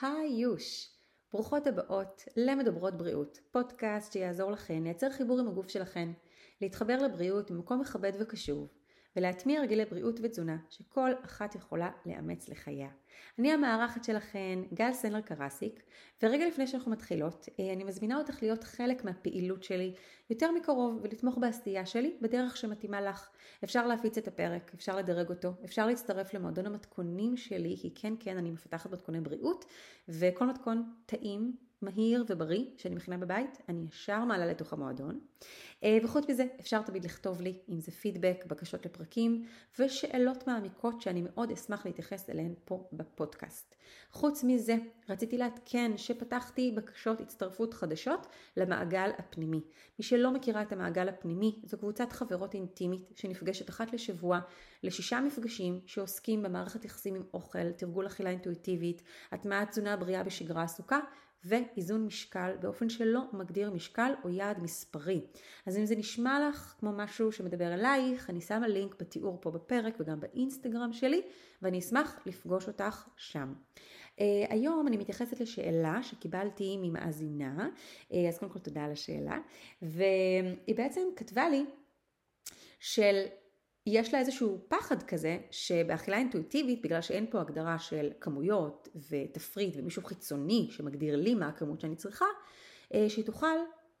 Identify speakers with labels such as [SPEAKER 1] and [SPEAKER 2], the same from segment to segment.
[SPEAKER 1] היוש! ברוכות הבאות למדברות בריאות, פודקאסט שיעזור לכן לייצר חיבור עם הגוף שלכן, להתחבר לבריאות ממקום מכבד וקשוב, ולהטמיע הרגלי בריאות ותזונה שכל אחת יכולה לאמץ לחייה. אני המארחת שלכן, גל סנדלר קרסיק, ורגע לפני שאנחנו מתחילות, אה, אני מזמינה אותך להיות חלק מהפעילות שלי יותר מקרוב ולתמוך בעשייה שלי בדרך שמתאימה לך. אפשר להפיץ את הפרק, אפשר לדרג אותו, אפשר להצטרף למועדון המתכונים שלי, כי כן כן אני מפתחת מתכוני בריאות, וכל מתכון טעים מהיר ובריא שאני מכינה בבית, אני ישר מעלה לתוך המועדון. אה, וחוץ מזה, אפשר תמיד לכתוב לי, אם זה פידבק, בקשות לפרקים, ושאלות מעמיקות שאני מאוד אשמח להתייחס אליהן פה בפודקאסט. חוץ מזה, רציתי לעדכן שפתחתי בקשות הצטרפות חדשות למעגל הפנימי. מי שלא מכירה את המעגל הפנימי, זו קבוצת חברות אינטימית שנפגשת אחת לשבוע לשישה מפגשים שעוסקים במערכת יחסים עם אוכל, תרגול אכילה אינטואיטיבית, הטמעת תזונה בריאה בשגרה עסוקה, ואיזון משקל באופן שלא מגדיר משקל או יעד מספרי. אז אם זה נשמע לך כמו משהו שמדבר אלייך, אני שמה לינק בתיאור פה בפרק וגם באינסטגרם שלי, ואני אשמח לפגוש אותך שם. Uh, היום אני מתייחסת לשאלה שקיבלתי ממאזינה, uh, אז קודם כל תודה על השאלה, והיא בעצם כתבה לי של יש לה איזשהו פחד כזה שבאכילה אינטואיטיבית, בגלל שאין פה הגדרה של כמויות ותפריט ומישהו חיצוני שמגדיר לי מה הכמות שאני צריכה, אה, שהיא תאכל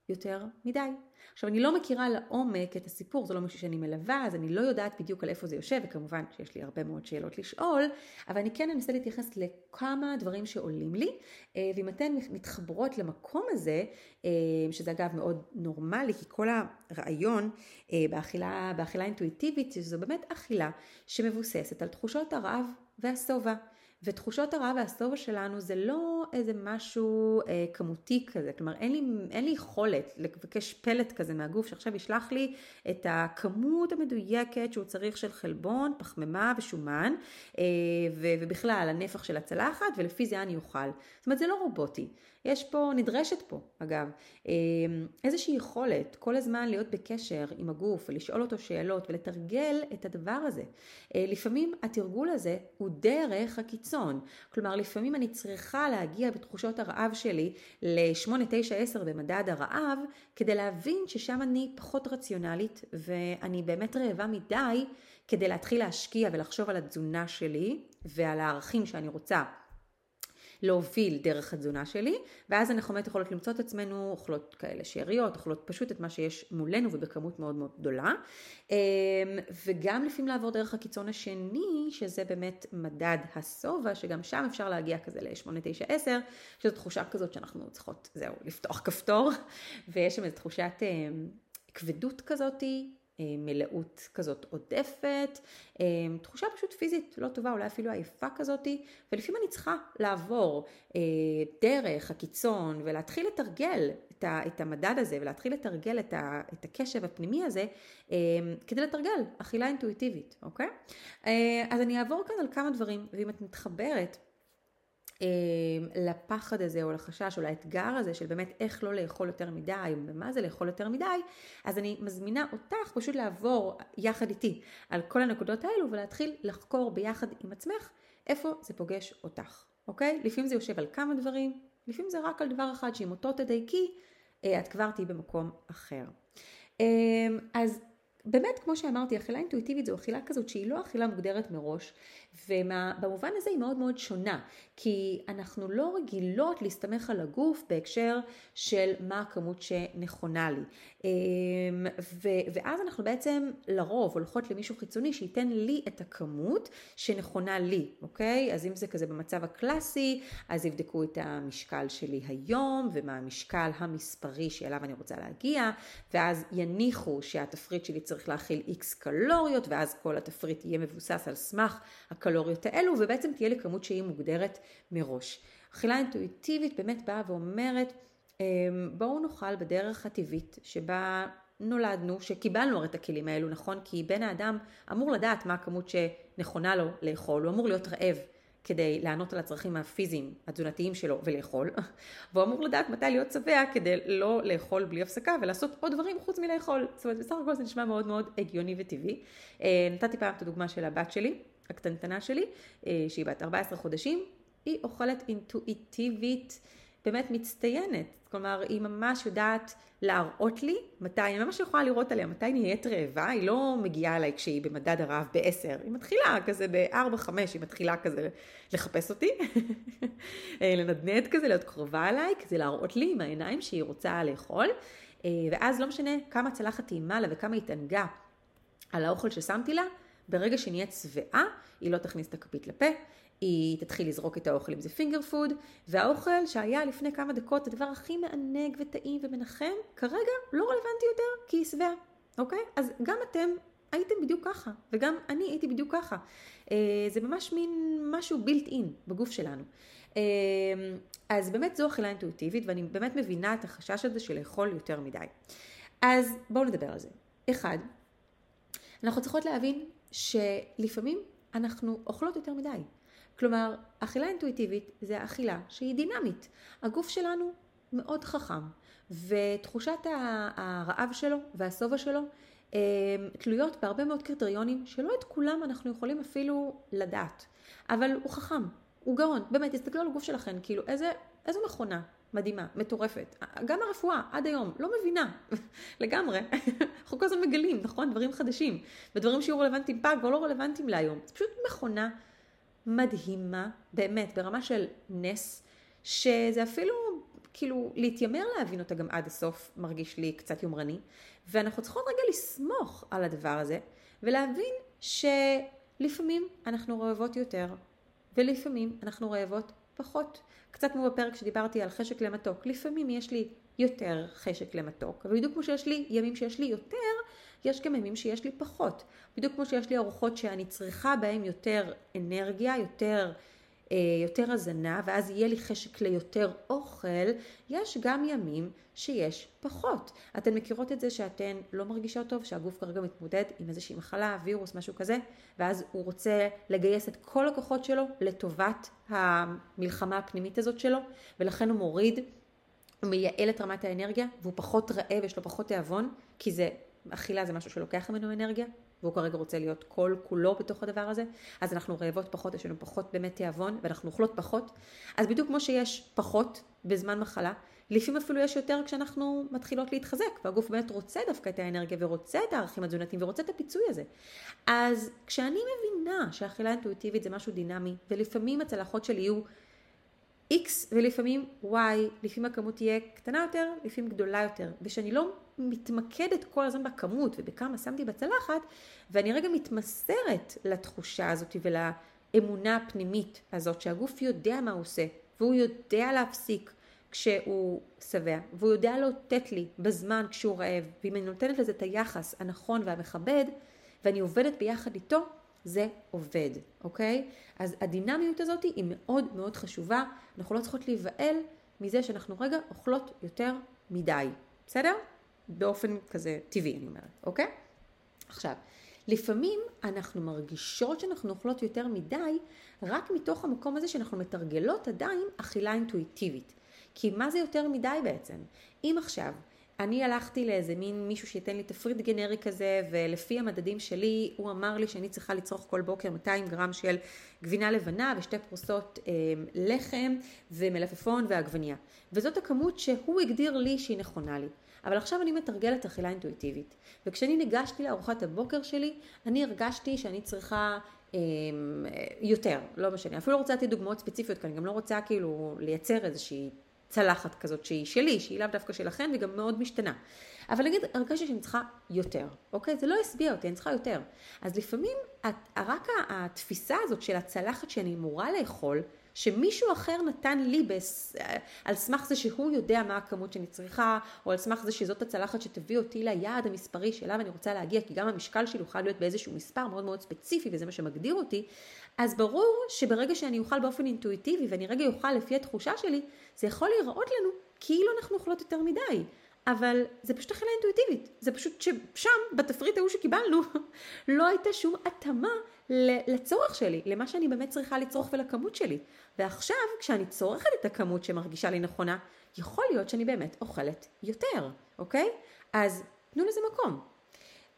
[SPEAKER 1] יותר מדי. עכשיו אני לא מכירה לעומק את הסיפור, זה לא משהו שאני מלווה, אז אני לא יודעת בדיוק על איפה זה יושב, וכמובן שיש לי הרבה מאוד שאלות לשאול, אבל אני כן אנסה להתייחס לכמה דברים שעולים לי, אה, ואם אתן מתחברות למקום הזה, אה, שזה אגב מאוד נורמלי, כי כל הרעיון אה, באכילה, באכילה אינטואיטיבית, שזו באמת אכילה שמבוססת על תחושות הרעב והשובע. ותחושות הרע והשובע שלנו זה לא איזה משהו אה, כמותי כזה, כלומר אין לי, אין לי יכולת לבקש פלט כזה מהגוף שעכשיו ישלח לי את הכמות המדויקת שהוא צריך של חלבון, פחמימה ושומן, אה, ובכלל הנפח של הצלחת, ולפי זה אני אוכל. זאת אומרת זה לא רובוטי. יש פה, נדרשת פה אגב, אמ, איזושהי יכולת כל הזמן להיות בקשר עם הגוף ולשאול אותו שאלות ולתרגל את הדבר הזה. אה, לפעמים התרגול הזה הוא דרך הקיצון, כלומר לפעמים אני צריכה להגיע בתחושות הרעב שלי ל-8, 9, 10 במדד הרעב כדי להבין ששם אני פחות רציונלית ואני באמת רעבה מדי כדי להתחיל להשקיע ולחשוב על התזונה שלי ועל הערכים שאני רוצה להוביל דרך התזונה שלי, ואז אנחנו באמת יכולות למצוא את עצמנו אוכלות כאלה שאריות, אוכלות פשוט את מה שיש מולנו ובכמות מאוד מאוד גדולה, אמ, וגם לפעמים לעבור דרך הקיצון השני, שזה באמת מדד השובע, שגם שם אפשר להגיע כזה ל-8, 9, 10, שזו תחושה כזאת שאנחנו צריכות, זהו, לפתוח כפתור, ויש שם איזו תחושת אמ, כבדות כזאתי, מלאות כזאת עודפת, אה, תחושה פשוט פיזית לא טובה, אולי אפילו עייפה כזאתי, ולפעמים אני צריכה לעבור אה, דרך הקיצון ולהתחיל לתרגל את המדד הזה ולהתחיל לתרגל את הקשב הפנימי הזה כדי לתרגל אכילה אינטואיטיבית, אוקיי? אז אני אעבור כאן על כמה דברים, ואם את מתחברת לפחד הזה או לחשש או לאתגר הזה של באמת איך לא לאכול יותר מדי ומה זה לאכול יותר מדי, אז אני מזמינה אותך פשוט לעבור יחד איתי על כל הנקודות האלו ולהתחיל לחקור ביחד עם עצמך איפה זה פוגש אותך, אוקיי? לפעמים זה יושב על כמה דברים, לפעמים זה רק על דבר אחד שאם אותו תדייקי, אה, את כבר תהיי במקום אחר. אמ, אז באמת, כמו שאמרתי, אכילה אינטואיטיבית זו אכילה כזאת שהיא לא אכילה מוגדרת מראש, ובמובן הזה היא מאוד מאוד שונה, כי אנחנו לא רגילות להסתמך על הגוף בהקשר של מה הכמות שנכונה לי. אמ, ואז אנחנו בעצם לרוב הולכות למישהו חיצוני שייתן לי את הכמות שנכונה לי, אוקיי? אז אם זה כזה במצב הקלאסי, אז יבדקו את המשקל שלי היום, ומה המשקל המספרי שאליו אני רוצה להגיע, ואז יניחו שהתפריט שלי צריך להכיל איקס קלוריות, ואז כל התפריט יהיה מבוסס על סמך הקלוריות האלו, ובעצם תהיה לי כמות שהיא מוגדרת מראש. אכילה אינטואיטיבית באמת באה ואומרת, אמ, בואו נאכל בדרך הטבעית שבה נולדנו, שקיבלנו הרי את הכלים האלו, נכון? כי בן האדם אמור לדעת מה הכמות שנכונה לו לאכול, הוא אמור להיות רעב. כדי לענות על הצרכים הפיזיים, התזונתיים שלו ולאכול, והוא אמור לדעת מתי להיות שבע כדי לא לאכול בלי הפסקה ולעשות עוד דברים חוץ מלאכול. זאת אומרת, בסך הכל זה נשמע מאוד מאוד הגיוני וטבעי. אה, נתתי פעם את הדוגמה של הבת שלי, הקטנטנה שלי, אה, שהיא בת 14 חודשים, היא אוכלת אינטואיטיבית, באמת מצטיינת. כלומר, היא ממש יודעת להראות לי מתי, אני ממש יכולה לראות עליה מתי נהיית רעבה, היא לא מגיעה אליי כשהיא במדד הרעב ב-10, היא מתחילה כזה ב-4-5, היא מתחילה כזה לחפש אותי, לנדנד כזה, להיות קרובה אליי, כזה להראות לי עם העיניים שהיא רוצה לאכול, ואז לא משנה כמה צלחת טעימה לה וכמה התענגה על האוכל ששמתי לה, ברגע נהיית שבעה, היא לא תכניס את הכפית לפה, היא תתחיל לזרוק את האוכל אם זה פינגר פוד, והאוכל שהיה לפני כמה דקות הדבר הכי מענג וטעים ומנחם, כרגע לא רלוונטי יותר כי היא שבעה, אוקיי? אז גם אתם הייתם בדיוק ככה, וגם אני הייתי בדיוק ככה. אה, זה ממש מין משהו בילט אין בגוף שלנו. אה, אז באמת זו אכילה אינטואיטיבית, ואני באמת מבינה את החשש הזה של לאכול יותר מדי. אז בואו נדבר על זה. אחד, אנחנו צריכות להבין שלפעמים אנחנו אוכלות יותר מדי. כלומר, אכילה אינטואיטיבית זה אכילה שהיא דינמית. הגוף שלנו מאוד חכם, ותחושת הרעב שלו והשובע שלו אה, תלויות בהרבה מאוד קריטריונים שלא את כולם אנחנו יכולים אפילו לדעת. אבל הוא חכם, הוא גאון, באמת, תסתכלו על הגוף שלכם, כאילו איזה, איזה מכונה מדהימה, מטורפת. גם הרפואה, עד היום, לא מבינה, לגמרי. אנחנו כל הזמן מגלים, נכון? דברים חדשים. ודברים שיהיו רלוונטיים פעם כבר לא רלוונטיים להיום. זה פשוט מכונה מדהימה, באמת, ברמה של נס, שזה אפילו, כאילו, להתיימר להבין אותה גם עד הסוף, מרגיש לי קצת יומרני. ואנחנו צריכות רגע לסמוך על הדבר הזה, ולהבין שלפעמים אנחנו רעבות יותר, ולפעמים אנחנו רעבות פחות. קצת כמו בפרק שדיברתי על חשק למתוק, לפעמים יש לי יותר חשק למתוק, ובדיוק כמו שיש לי ימים שיש לי יותר, יש גם ימים שיש לי פחות. בדיוק כמו שיש לי ארוחות שאני צריכה בהן יותר אנרגיה, יותר, יותר הזנה, ואז יהיה לי חשק ליותר אוכל, יש גם ימים שיש פחות. אתן מכירות את זה שאתן לא מרגישות טוב, שהגוף כרגע מתמודד עם איזושהי מחלה, וירוס, משהו כזה, ואז הוא רוצה לגייס את כל הכוחות שלו לטובת המלחמה הפנימית הזאת שלו, ולכן הוא מוריד, הוא מייעל את רמת האנרגיה, והוא פחות רעב, יש לו פחות תיאבון, כי זה אכילה זה משהו שלוקח ממנו אנרגיה, והוא כרגע רוצה להיות כל כולו בתוך הדבר הזה, אז אנחנו רעבות פחות, יש לנו פחות באמת תיאבון, ואנחנו אוכלות פחות. אז בדיוק כמו שיש פחות בזמן מחלה, לפעמים אפילו יש יותר כשאנחנו מתחילות להתחזק, והגוף באמת רוצה דווקא את האנרגיה, ורוצה את הערכים התזונתיים, ורוצה את הפיצוי הזה. אז כשאני מבינה שאכילה אינטואיטיבית זה משהו דינמי, ולפעמים הצלחות שלי יהיו X ולפעמים Y, לפעמים הכמות תהיה קטנה יותר, לפעמים גדולה יותר, ושאני לא מתמקדת כל הזמן בכמות ובכמה שמתי בצלחת, ואני רגע מתמסרת לתחושה הזאת ולאמונה הפנימית הזאת שהגוף יודע מה הוא עושה, והוא יודע להפסיק כשהוא שבע, והוא יודע לאותת לי בזמן כשהוא רעב, ואם אני נותנת לזה את היחס הנכון והמכבד, ואני עובדת ביחד איתו, זה עובד, אוקיי? אז הדינמיות הזאת היא מאוד מאוד חשובה, אנחנו לא צריכות להיבהל מזה שאנחנו רגע אוכלות יותר מדי, בסדר? באופן כזה טבעי אני אומרת, אוקיי? עכשיו, לפעמים אנחנו מרגישות שאנחנו אוכלות יותר מדי רק מתוך המקום הזה שאנחנו מתרגלות עדיין אכילה אינטואיטיבית. כי מה זה יותר מדי בעצם? אם עכשיו אני הלכתי לאיזה מין מישהו שייתן לי תפריט גנרי כזה, ולפי המדדים שלי, הוא אמר לי שאני צריכה לצרוך כל בוקר 200 גרם של גבינה לבנה ושתי פרוסות אה, לחם ומלפפון ועגבניה. וזאת הכמות שהוא הגדיר לי שהיא נכונה לי. אבל עכשיו אני מתרגלת אכילה אינטואיטיבית. וכשאני ניגשתי לארוחת הבוקר שלי, אני הרגשתי שאני צריכה אה, יותר, לא משנה. אפילו לא רוצה לתת דוגמאות ספציפיות, כי אני גם לא רוצה כאילו לייצר איזושהי צלחת כזאת שהיא שלי, שהיא לאו דווקא שלכם, והיא גם מאוד משתנה. אבל נגיד, הרגשתי שאני צריכה יותר, אוקיי? זה לא השביע אותי, אני צריכה יותר. אז לפעמים, רק התפיסה הזאת של הצלחת שאני אמורה לאכול, שמישהו אחר נתן לי בס... על סמך זה שהוא יודע מה הכמות שאני צריכה, או על סמך זה שזאת הצלחת שתביא אותי ליעד המספרי שאליו אני רוצה להגיע, כי גם המשקל שלי יוכל להיות באיזשהו מספר מאוד מאוד ספציפי, וזה מה שמגדיר אותי, אז ברור שברגע שאני אוכל באופן אינטואיטיבי, ואני רגע אוכל לפי התחושה שלי, זה יכול להיראות לנו כאילו אנחנו אוכלות יותר מדי. אבל זה פשוט אכילה אינטואיטיבית, זה פשוט ששם, בתפריט ההוא שקיבלנו, לא הייתה שום התאמה לצורך שלי, למה שאני באמת צריכה לצרוך ולכמות שלי. ועכשיו, כשאני צורכת את הכמות שמרגישה לי נכונה, יכול להיות שאני באמת אוכלת יותר, אוקיי? אז תנו לזה מקום.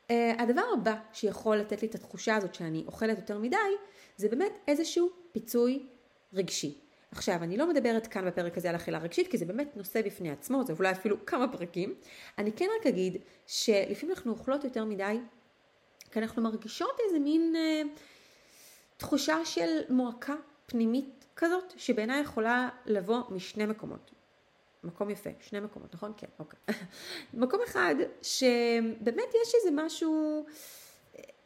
[SPEAKER 1] Uh, הדבר הבא שיכול לתת לי את התחושה הזאת שאני אוכלת יותר מדי, זה באמת איזשהו פיצוי רגשי. עכשיו, אני לא מדברת כאן בפרק הזה על אכילה רגשית, כי זה באמת נושא בפני עצמו, זה אולי אפילו כמה פרקים. אני כן רק אגיד שלפעמים אנחנו אוכלות יותר מדי, כי אנחנו מרגישות איזה מין אה, תחושה של מועקה פנימית כזאת, שבעיניי יכולה לבוא משני מקומות. מקום יפה, שני מקומות, נכון? כן, אוקיי. מקום אחד, שבאמת יש איזה משהו,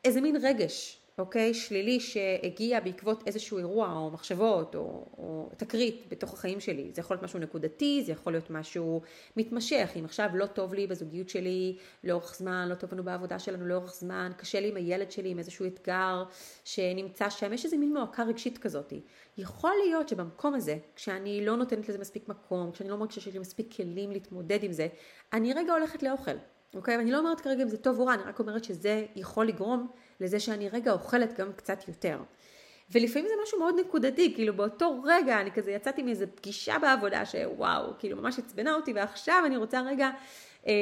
[SPEAKER 1] איזה מין רגש אוקיי? שלילי שהגיע בעקבות איזשהו אירוע או מחשבות או, או תקרית בתוך החיים שלי. זה יכול להיות משהו נקודתי, זה יכול להיות משהו מתמשך. אם עכשיו לא טוב לי בזוגיות שלי לאורך זמן, לא טוב לנו בעבודה שלנו לאורך זמן, קשה לי עם הילד שלי, עם איזשהו אתגר שנמצא שם, יש איזה מין מועקה רגשית כזאת. יכול להיות שבמקום הזה, כשאני לא נותנת לזה מספיק מקום, כשאני לא מרגישה שיש לי מספיק כלים להתמודד עם זה, אני רגע הולכת לאוכל. אוקיי? ואני לא אומרת כרגע אם זה טוב או רע, אני רק אומרת שזה יכול לגרום לזה שאני רגע אוכלת גם קצת יותר. ולפעמים זה משהו מאוד נקודתי, כאילו באותו רגע אני כזה יצאתי מאיזה פגישה בעבודה שוואו, כאילו ממש עצבנה אותי ועכשיו אני רוצה רגע אה,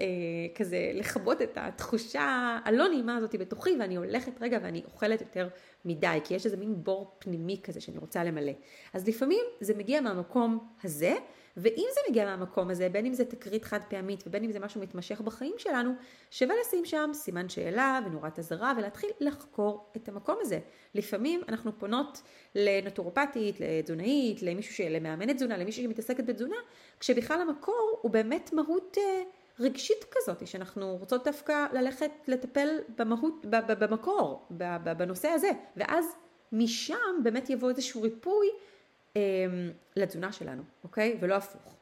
[SPEAKER 1] אה, כזה לכבות את התחושה הלא נעימה הזאת בתוכי ואני הולכת רגע ואני אוכלת יותר מדי, כי יש איזה מין בור פנימי כזה שאני רוצה למלא. אז לפעמים זה מגיע מהמקום הזה, ואם זה מגיע מהמקום הזה, בין אם זה תקרית חד פעמית ובין אם זה משהו מתמשך בחיים שלנו, שווה לשים שם סימן שאלה ונורת אזהרה ולהתחיל לחקור את המקום הזה. לפעמים אנחנו פונות לנטורופטית, לתזונאית, למישהו, למאמנת תזונה, למישהו שמתעסקת בתזונה, כשבכלל המקור הוא באמת מהות אה, רגשית כזאת, שאנחנו רוצות דווקא ללכת לטפל במהות, במקור, בנושא הזה, ואז משם באמת יבוא איזשהו ריפוי לתזונה שלנו, אוקיי? ולא הפוך.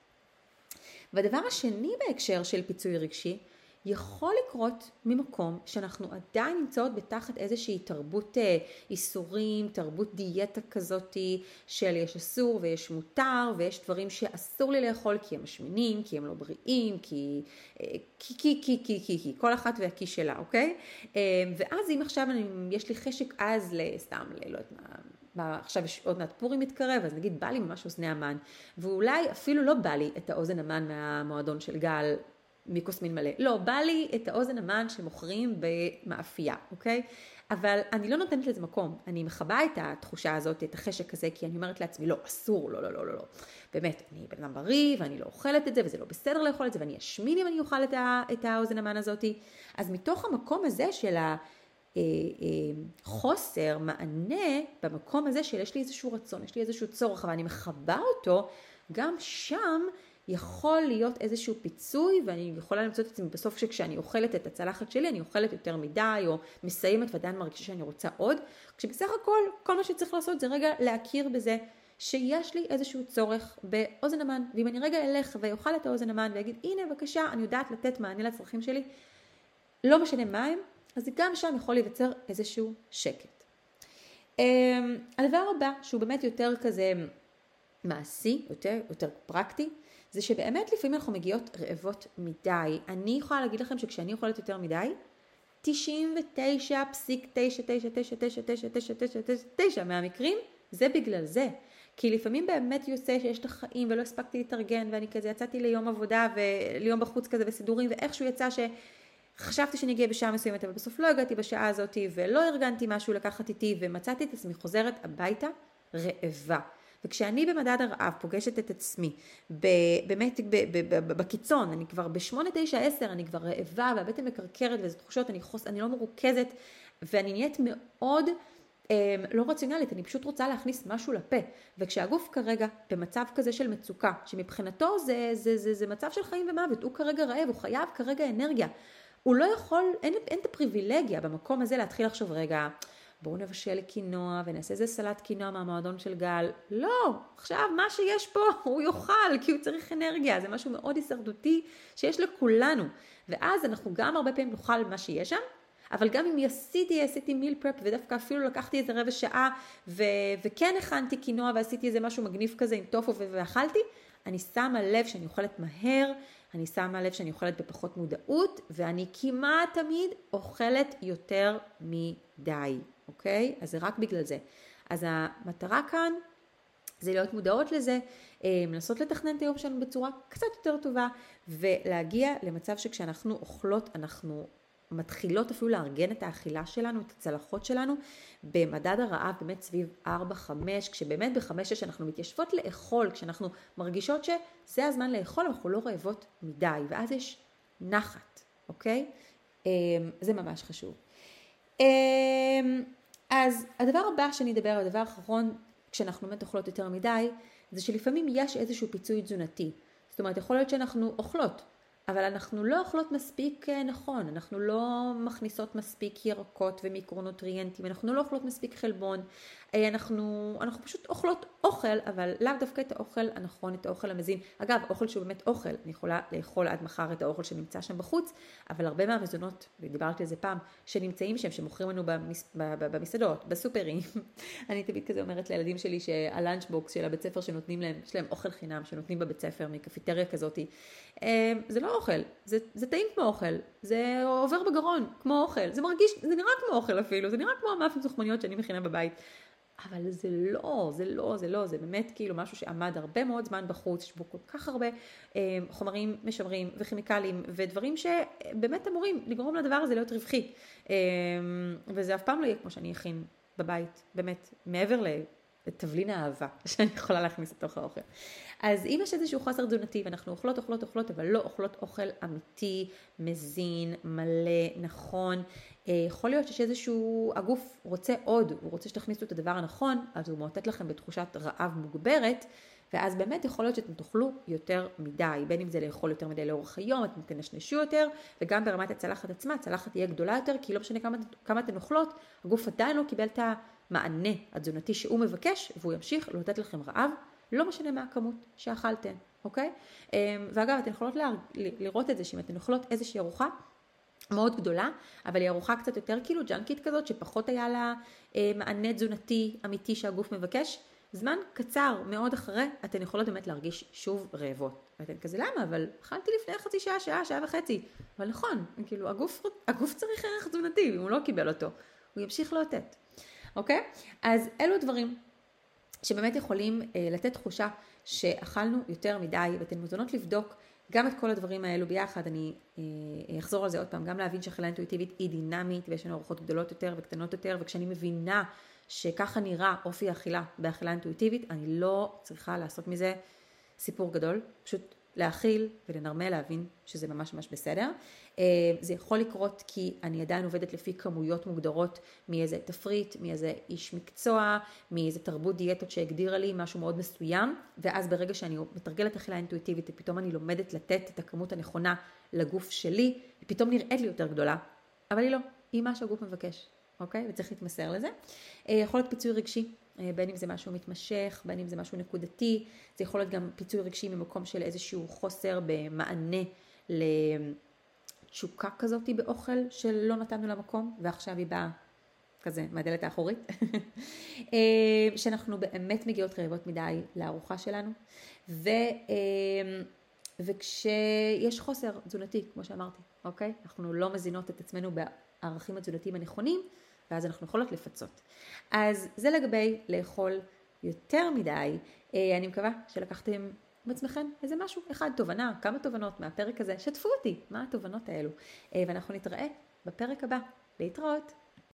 [SPEAKER 1] והדבר השני בהקשר של פיצוי רגשי, יכול לקרות ממקום שאנחנו עדיין נמצאות בתחת איזושהי תרבות אה, איסורים, תרבות דיאטה כזאתי של יש אסור ויש מותר ויש דברים שאסור לי לאכול כי הם משמינים, כי הם לא בריאים, כי אה, כי כי כי כי כי, כי כל אחת והכי שלה, אוקיי? אה, ואז אם עכשיו אני, יש לי חשק עז לסתם, לא יודעת מה, עכשיו יש עוד מעט פורים מתקרב, אז נגיד בא לי ממש אוזני המן, ואולי אפילו לא בא לי את האוזן המן מהמועדון של גל מכוס מין מלא, לא, בא לי את האוזן המן שמוכרים במאפייה, אוקיי? אבל אני לא נותנת לזה מקום, אני מכבה את התחושה הזאת, את החשק הזה, כי אני אומרת לעצמי, לא, אסור, לא, לא, לא, לא, לא. באמת, אני בן אדם בריא, ואני לא אוכלת את זה, וזה לא בסדר לאכול את זה, ואני אשמין אם אני אוכל את, את האוזן המן הזאתי. אז מתוך המקום הזה של ה... אה, אה, חוסר מענה במקום הזה של יש לי איזשהו רצון, יש לי איזשהו צורך ואני מכבה אותו, גם שם יכול להיות איזשהו פיצוי ואני יכולה למצוא את עצמי בסוף שכשאני אוכלת את הצלחת שלי אני אוכלת יותר מדי או מסיימת ועדיין מרגישה שאני רוצה עוד, כשבסך הכל כל מה שצריך לעשות זה רגע להכיר בזה שיש לי איזשהו צורך באוזן המן ואם אני רגע אלך ואוכל את האוזן המן ואגיד הנה בבקשה אני יודעת לתת מענה לצרכים שלי לא משנה מה הם אז גם שם יכול להיווצר איזשהו שקט. אמ, הדבר הבא שהוא באמת יותר כזה מעשי, יותר, יותר פרקטי, זה שבאמת לפעמים אנחנו מגיעות רעבות מדי. אני יכולה להגיד לכם שכשאני אוכלת יותר מדי, 99.999999999 מהמקרים זה בגלל זה. כי לפעמים באמת יוצא שיש את החיים ולא הספקתי להתארגן ואני כזה יצאתי ליום עבודה וליום בחוץ כזה וסידורים ואיכשהו יצא ש... חשבתי שאני אגיע בשעה מסוימת, אבל בסוף לא הגעתי בשעה הזאת ולא ארגנתי משהו לקחת איתי ומצאתי את עצמי חוזרת הביתה רעבה. וכשאני במדד הרעב פוגשת את עצמי, באמת בקיצון, אני כבר ב-8, 9, 10, אני כבר רעבה והבטן מקרקרת וזה תחושות, אני, חוס, אני לא מרוכזת ואני נהיית מאוד אה, לא רציונלית, אני פשוט רוצה להכניס משהו לפה. וכשהגוף כרגע במצב כזה של מצוקה, שמבחינתו זה, זה, זה, זה מצב של חיים ומוות, הוא כרגע רעב, הוא חייב כרגע אנרגיה. הוא לא יכול, אין, אין את הפריבילגיה במקום הזה להתחיל לחשוב, רגע, בואו נבשל לקינוע ונעשה איזה סלט קינוע מהמועדון של גל. לא, עכשיו מה שיש פה הוא יאכל כי הוא צריך אנרגיה, זה משהו מאוד הישרדותי שיש לכולנו. ואז אנחנו גם הרבה פעמים נאכל מה שיש שם, אבל גם אם עשיתי, עשיתי מיל פרפ ודווקא אפילו לקחתי איזה רבע שעה ו- וכן הכנתי קינוע ועשיתי איזה משהו מגניב כזה עם טופו ואכלתי, אני שמה לב שאני אוכלת מהר, אני שמה לב שאני אוכלת בפחות מודעות, ואני כמעט תמיד אוכלת יותר מדי, אוקיי? אז זה רק בגלל זה. אז המטרה כאן זה להיות מודעות לזה, לנסות לתכנן את היום שלנו בצורה קצת יותר טובה, ולהגיע למצב שכשאנחנו אוכלות אנחנו מתחילות אפילו לארגן את האכילה שלנו, את הצלחות שלנו, במדד הרעב באמת סביב 4-5, כשבאמת ב-5-6 אנחנו מתיישבות לאכול, כשאנחנו מרגישות שזה הזמן לאכול, אנחנו לא רעבות מדי, ואז יש נחת, אוקיי? אמ, זה ממש חשוב. אמ, אז הדבר הבא שאני אדבר, הדבר האחרון, כשאנחנו באמת אוכלות יותר מדי, זה שלפעמים יש איזשהו פיצוי תזונתי. זאת אומרת, יכול להיות שאנחנו אוכלות אבל אנחנו לא אוכלות מספיק אה, נכון, אנחנו לא מכניסות מספיק ירקות ומיקרונוטריאנטים, אנחנו לא אוכלות מספיק חלבון, אה, אנחנו, אנחנו פשוט אוכלות אוכל, אבל לאו דווקא את האוכל הנכון, את האוכל המזין. אגב, אוכל שהוא באמת אוכל, אני יכולה לאכול עד מחר את האוכל שנמצא שם בחוץ, אבל הרבה מהמזונות, ודיברתי על זה פעם, שנמצאים שם, שמוכרים לנו במס, במסעדות, בסופרים, אני תמיד כזה אומרת לילדים שלי שהלאנצ'בוקס של הבית ספר שנותנים להם, יש להם אוכל חינם שנותנים בבית ספר מקפיטריה כזאתי, אה, זה לא אוכל, זה, זה טעים כמו אוכל, זה עובר בגרון כמו אוכל, זה מרגיש, זה נראה כמו אוכל אפילו, זה נראה כמו המאפים זוכמניות שאני מכינה בבית. אבל זה לא, זה לא, זה לא, זה באמת כאילו משהו שעמד הרבה מאוד זמן בחוץ, יש בו כל כך הרבה אה, חומרים משמרים וכימיקלים ודברים שבאמת אמורים לגרום לדבר הזה להיות רווחי. אה, וזה אף פעם לא יהיה כמו שאני אכין בבית, באמת, מעבר לתבלין האהבה שאני יכולה להכניס לתוך האוכל. אז אם יש איזשהו חוסר תזונתי ואנחנו אוכלות, אוכלות, אוכלות, אבל לא אוכלות אוכל אמיתי, מזין, מלא, נכון, אה, יכול להיות שיש איזשהו, הגוף רוצה עוד, הוא רוצה שתכניסו את הדבר הנכון, אז הוא מאותת לכם בתחושת רעב מוגברת, ואז באמת יכול להיות שאתם תאכלו יותר מדי, בין אם זה לאכול יותר מדי לאורך היום, אתם תנשנשו יותר, וגם ברמת הצלחת עצמה, הצלחת תהיה גדולה יותר, כי לא משנה כמה, כמה אתן אוכלות, הגוף עדיין לא קיבל את המענה התזונתי שהוא מבקש, והוא ימשיך לתת לכם רעב, לא משנה מה הכמות שאכלתן, אוקיי? אמ, ואגב, אתן יכולות לראות את זה, שאם אתן אוכלות איזושהי ארוחה, מאוד גדולה, אבל היא ארוחה קצת יותר כאילו ג'אנקית כזאת, שפחות היה לה אה, מענה תזונתי אמיתי שהגוף מבקש. זמן קצר מאוד אחרי, אתן יכולות באמת להרגיש שוב רעבות. ואתן כזה, למה? אבל אכלתי לפני חצי שעה, שעה, שעה וחצי. אבל נכון, כאילו, הגוף, הגוף צריך ערך תזונתי, אם הוא לא קיבל אותו, הוא ימשיך לאותת. אוקיי? אז אלו דברים שבאמת יכולים אה, לתת תחושה שאכלנו יותר מדי, ואתן מוזמנות לבדוק גם את כל הדברים האלו ביחד, אני אה, אחזור על זה עוד פעם, גם להבין שאכילה אינטואיטיבית היא דינמית ויש לנו ארוחות גדולות יותר וקטנות יותר, וכשאני מבינה שככה נראה אופי האכילה באכילה אינטואיטיבית, אני לא צריכה לעשות מזה סיפור גדול, פשוט להכיל ולנרמל, להבין שזה ממש ממש בסדר. אה, זה יכול לקרות כי אני עדיין עובדת לפי כמויות מוגדרות מאיזה תפריט, מאיזה איש מקצוע, מאיזה תרבות דיאטות שהגדירה לי משהו מאוד מסוים, ואז ברגע שאני מתרגלת אכילה אינטואיטיבית ופתאום אני לומדת לתת את הכמות הנכונה לגוף שלי, היא פתאום נראית לי יותר גדולה, אבל היא לא, היא מה שהגוף מבקש, אוקיי? וצריך להתמסר לזה. אה, יכול להיות פיצוי רגשי, אה, בין אם זה משהו מתמשך, בין אם זה משהו נקודתי, זה יכול להיות גם פיצוי רגשי ממקום של איזשהו חוסר במענה לתשוקה כזאת באוכל שלא נתנו לה מקום, ועכשיו היא באה כזה מהדלת האחורית, אה, שאנחנו באמת מגיעות רעבות מדי לארוחה שלנו, ו, וכשיש חוסר תזונתי, כמו שאמרתי, אוקיי? אנחנו לא מזינות את עצמנו בערכים התזונתיים הנכונים, ואז אנחנו יכולות לפצות. אז זה לגבי לאכול יותר מדי. אה, אני מקווה שלקחתם בעצמכם איזה משהו, אחד, תובנה, כמה תובנות מהפרק הזה, שתפו אותי, מה התובנות האלו. ואנחנו נתראה בפרק הבא. להתראות.